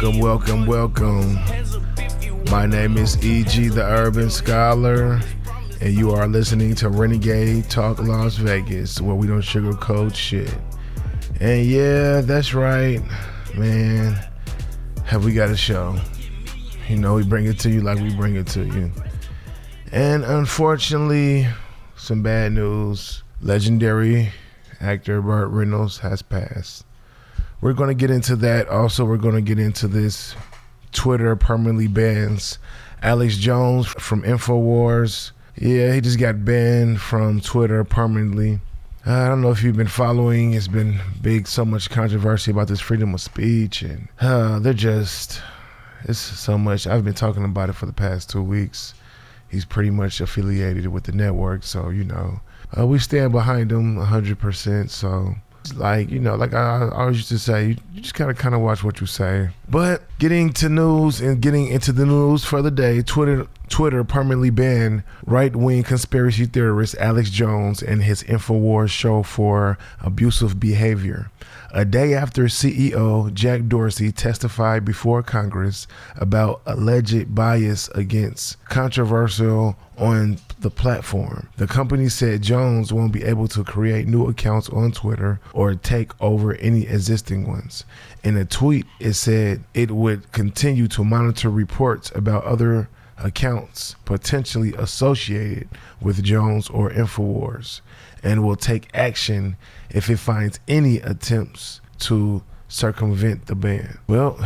Welcome, welcome, welcome. My name is E.G. the Urban Scholar, and you are listening to Renegade Talk Las Vegas, where we don't sugarcoat shit. And yeah, that's right, man. Have we got a show? You know, we bring it to you like we bring it to you. And unfortunately, some bad news. Legendary actor Burt Reynolds has passed. We're going to get into that. Also, we're going to get into this Twitter permanently bans Alex Jones from InfoWars. Yeah, he just got banned from Twitter permanently. I don't know if you've been following. It's been big, so much controversy about this freedom of speech, and uh, they're just it's so much. I've been talking about it for the past two weeks. He's pretty much affiliated with the network, so you know uh, we stand behind him hundred percent. So it's like you know, like I, I always used to say, you, just gotta kind of watch what you say. But getting to news and getting into the news for the day, Twitter Twitter permanently banned right-wing conspiracy theorist Alex Jones and his Infowars show for abusive behavior. A day after CEO Jack Dorsey testified before Congress about alleged bias against controversial on the platform. The company said Jones won't be able to create new accounts on Twitter or take over any existing ones. In a tweet, it said it would continue to monitor reports about other accounts potentially associated with Jones or InfoWars and will take action if it finds any attempts to circumvent the ban. Well,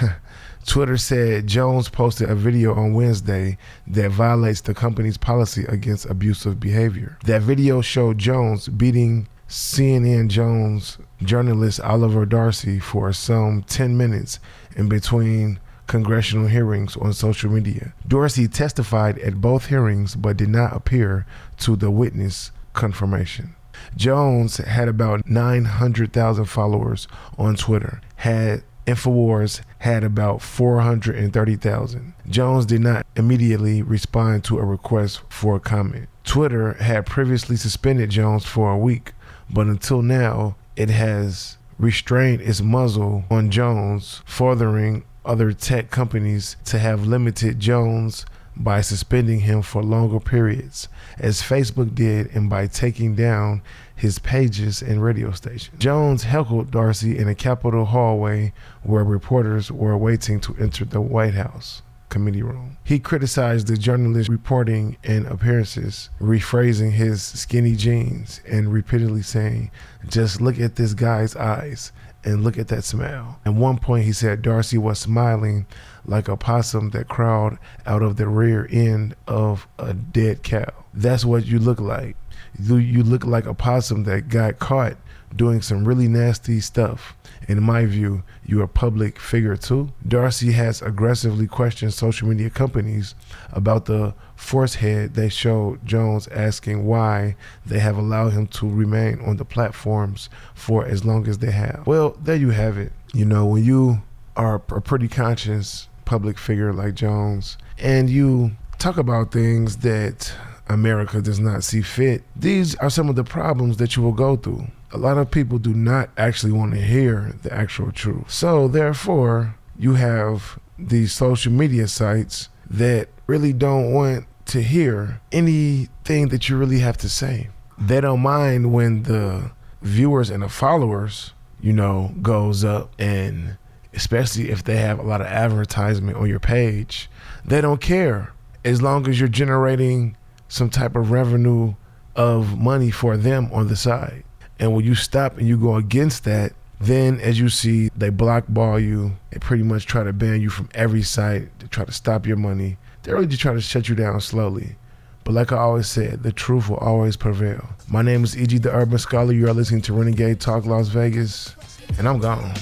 Twitter said Jones posted a video on Wednesday that violates the company's policy against abusive behavior. That video showed Jones beating CNN Jones journalist Oliver Darcy for some 10 minutes in between congressional hearings on social media. Dorsey testified at both hearings but did not appear to the witness confirmation. Jones had about 900,000 followers on Twitter, had InfoWars had about 430,000. Jones did not immediately respond to a request for a comment. Twitter had previously suspended Jones for a week, but until now, it has restrained its muzzle on Jones, furthering other tech companies to have limited Jones by suspending him for longer periods, as Facebook did, and by taking down his pages and radio stations. Jones heckled Darcy in a Capitol hallway where reporters were waiting to enter the White House committee room. He criticized the journalist's reporting and appearances, rephrasing his skinny jeans and repeatedly saying, Just look at this guy's eyes and look at that smile. At one point, he said Darcy was smiling like a possum that crawled out of the rear end of a dead cow. That's what you look like. You, look like a possum that got caught doing some really nasty stuff. In my view, you're a public figure too. Darcy has aggressively questioned social media companies about the force head they showed Jones, asking why they have allowed him to remain on the platforms for as long as they have. Well, there you have it. You know, when you are a pretty conscious public figure like Jones and you talk about things that America does not see fit, these are some of the problems that you will go through. A lot of people do not actually want to hear the actual truth. So, therefore, you have these social media sites that really don't want to hear anything that you really have to say. They don't mind when the viewers and the followers, you know, goes up and especially if they have a lot of advertisement on your page, they don't care as long as you're generating some type of revenue of money for them on the side. And when you stop and you go against that, then as you see, they blackball you. They pretty much try to ban you from every site to try to stop your money. They're really just trying to shut you down slowly. But like I always said, the truth will always prevail. My name is E.G. the Urban Scholar. You are listening to Renegade Talk Las Vegas, and I'm gone.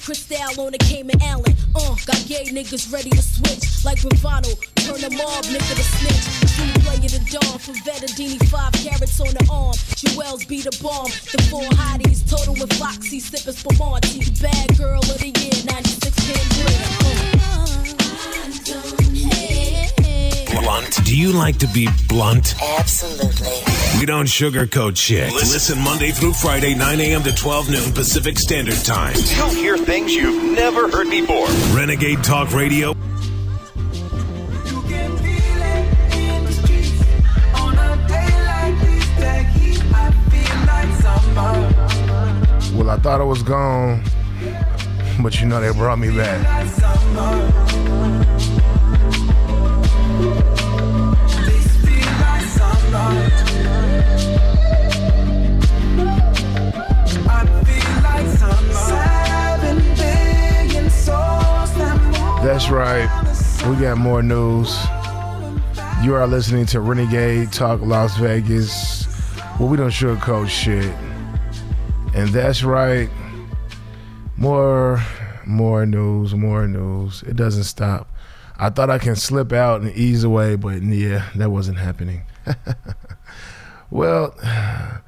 Cristal on Cayman Allen. Uh, got gay niggas ready to switch like Bravado. Turn nigga to snitch. True play of the dawn from Vettadini, five carats on the arm. Jewels beat a bomb. The four hotties, total with Foxy, sipping Spumante. The bad girl of the year, 96 Cambria. Uh. Blunt. Do you like to be blunt? Absolutely. We don't sugarcoat shit. Listen Monday through Friday, 9 a.m. to 12 noon Pacific Standard Time. You'll hear things you've never heard before. Renegade Talk Radio. Thought I was gone, but you know they brought me back. That's right. We got more news. You are listening to Renegade Talk Las Vegas. Well, we don't sugarcoat shit. And that's right. More, more news, more news. It doesn't stop. I thought I can slip out and ease away, but yeah, that wasn't happening. well,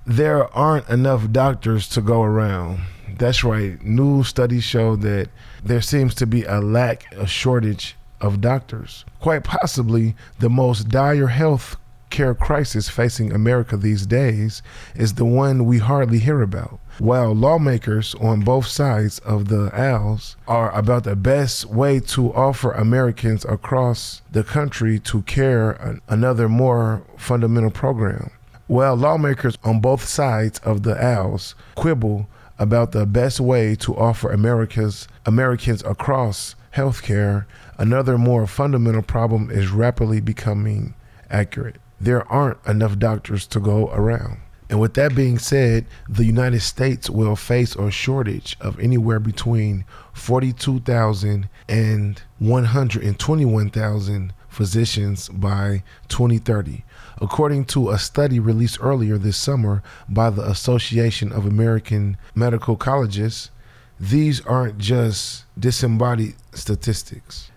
there aren't enough doctors to go around. That's right. New studies show that there seems to be a lack, a shortage of doctors. Quite possibly the most dire health care crisis facing America these days is the one we hardly hear about. While lawmakers on both sides of the aisles are about the best way to offer Americans across the country to care an- another more fundamental program. While lawmakers on both sides of the aisles quibble about the best way to offer America's Americans across healthcare. Another more fundamental problem is rapidly becoming accurate. There aren't enough doctors to go around. And with that being said, the United States will face a shortage of anywhere between 42,000 and 121,000 physicians by 2030. According to a study released earlier this summer by the Association of American Medical Colleges, these aren't just disembodied statistics.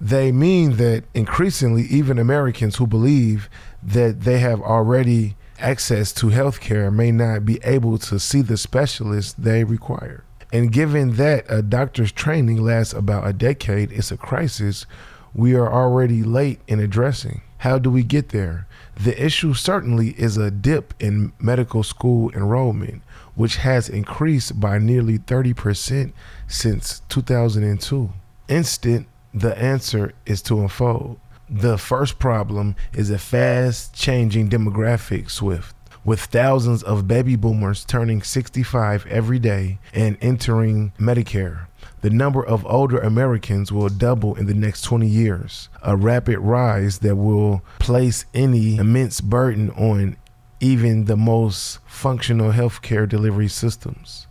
They mean that increasingly, even Americans who believe that they have already access to health care may not be able to see the specialists they require. And given that a doctor's training lasts about a decade, it's a crisis we are already late in addressing. How do we get there? The issue certainly is a dip in medical school enrollment, which has increased by nearly 30% since 2002. Instant, the answer is to unfold. The first problem is a fast changing demographic swift. With thousands of baby boomers turning 65 every day and entering Medicare, the number of older Americans will double in the next 20 years, a rapid rise that will place any immense burden on even the most functional healthcare delivery systems.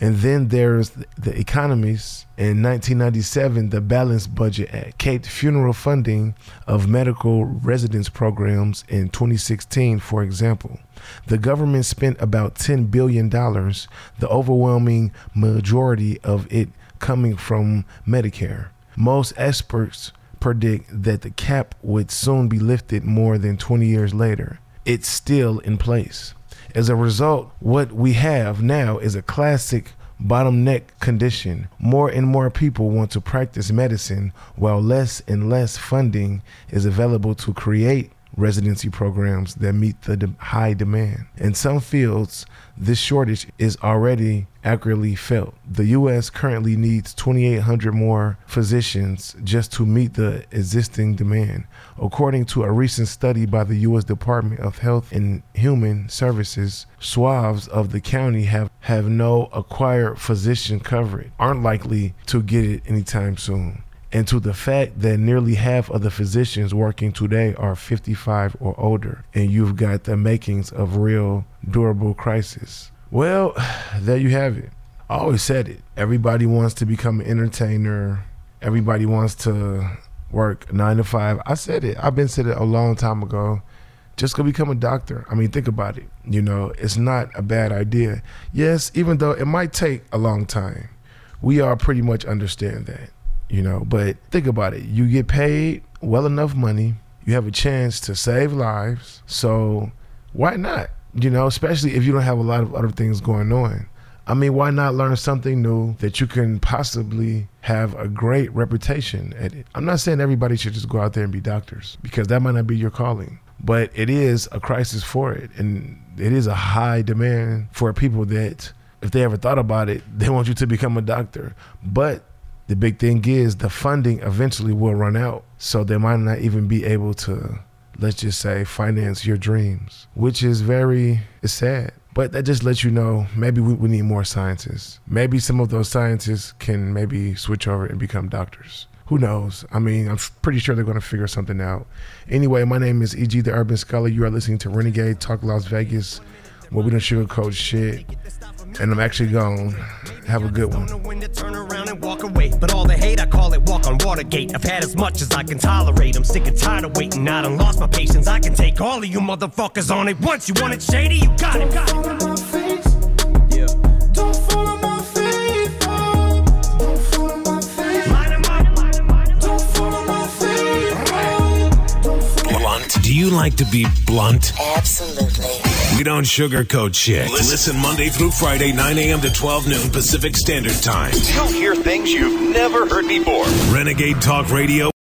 And then there's the economies. In 1997, the Balanced Budget Act capped funeral funding of medical residence programs. In 2016, for example, the government spent about $10 billion, the overwhelming majority of it coming from Medicare. Most experts predict that the cap would soon be lifted more than 20 years later. It's still in place. As a result, what we have now is a classic bottom neck condition. More and more people want to practice medicine while less and less funding is available to create residency programs that meet the de- high demand. In some fields, this shortage is already accurately felt. The U.S. currently needs 2,800 more physicians just to meet the existing demand. According to a recent study by the U.S. Department of Health and Human Services, swaths of the county have, have no acquired physician coverage, aren't likely to get it anytime soon and to the fact that nearly half of the physicians working today are 55 or older, and you've got the makings of real durable crisis. Well, there you have it. I always said it. Everybody wants to become an entertainer. Everybody wants to work nine to five. I said it. I've been said it a long time ago. Just go become a doctor. I mean, think about it. You know, it's not a bad idea. Yes, even though it might take a long time, we all pretty much understand that you know but think about it. You get paid well enough money. You have a chance to save lives. So why not? You know especially if you don't have a lot of other things going on. I mean why not learn something new that you can possibly have a great reputation at it? I'm not saying everybody should just go out there and be doctors because that might not be your calling but it is a crisis for it. And it is a high demand for people that if they ever thought about it they want you to become a doctor. But the big thing is the funding eventually will run out. So they might not even be able to, let's just say, finance your dreams, which is very it's sad. But that just lets you know maybe we, we need more scientists. Maybe some of those scientists can maybe switch over and become doctors. Who knows? I mean, I'm pretty sure they're going to figure something out. Anyway, my name is E.G. the Urban Scholar. You are listening to Renegade Talk Las Vegas, where we don't sugarcoat shit. And I'm actually going to have a good one. Away. But all the hate, I call it walk on Watergate. I've had as much as I can tolerate. I'm sick and tired of waiting. I done lost my patience. I can take all of you motherfuckers on it once. You want it shady? You got it. Got it. Line 'em up, line 'em up. Blunt. Do you like to be blunt? Absolutely. We don't sugarcoat shit. Listen Monday through Friday, 9 a.m. to 12 noon Pacific Standard Time. You'll hear things you've never heard before. Renegade Talk Radio.